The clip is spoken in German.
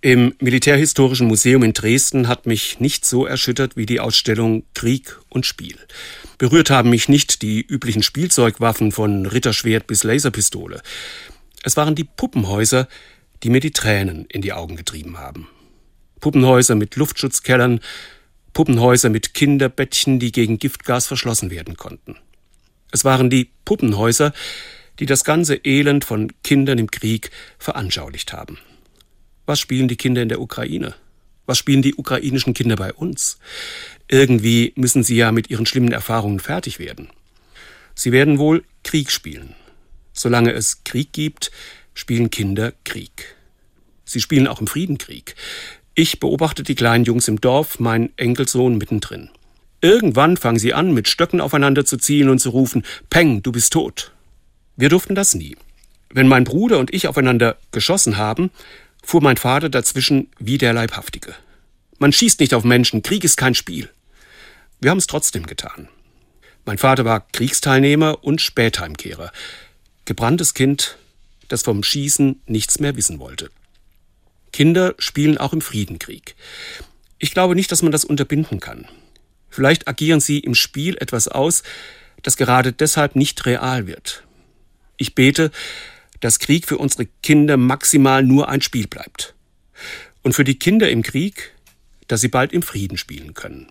Im Militärhistorischen Museum in Dresden hat mich nicht so erschüttert wie die Ausstellung Krieg und Spiel. Berührt haben mich nicht die üblichen Spielzeugwaffen von Ritterschwert bis Laserpistole. Es waren die Puppenhäuser, die mir die Tränen in die Augen getrieben haben. Puppenhäuser mit Luftschutzkellern, Puppenhäuser mit Kinderbettchen, die gegen Giftgas verschlossen werden konnten. Es waren die Puppenhäuser, die das ganze Elend von Kindern im Krieg veranschaulicht haben. Was spielen die Kinder in der Ukraine? Was spielen die ukrainischen Kinder bei uns? Irgendwie müssen sie ja mit ihren schlimmen Erfahrungen fertig werden. Sie werden wohl Krieg spielen. Solange es Krieg gibt, spielen Kinder Krieg. Sie spielen auch im Frieden Krieg. Ich beobachte die kleinen Jungs im Dorf, mein Enkelsohn mittendrin. Irgendwann fangen sie an, mit Stöcken aufeinander zu zielen und zu rufen, Peng, du bist tot. Wir durften das nie. Wenn mein Bruder und ich aufeinander geschossen haben, fuhr mein Vater dazwischen wie der Leibhaftige. Man schießt nicht auf Menschen, Krieg ist kein Spiel. Wir haben es trotzdem getan. Mein Vater war Kriegsteilnehmer und Spätheimkehrer. Gebranntes Kind, das vom Schießen nichts mehr wissen wollte. Kinder spielen auch im Friedenkrieg. Ich glaube nicht, dass man das unterbinden kann. Vielleicht agieren sie im Spiel etwas aus, das gerade deshalb nicht real wird. Ich bete, dass Krieg für unsere Kinder maximal nur ein Spiel bleibt. Und für die Kinder im Krieg, dass sie bald im Frieden spielen können.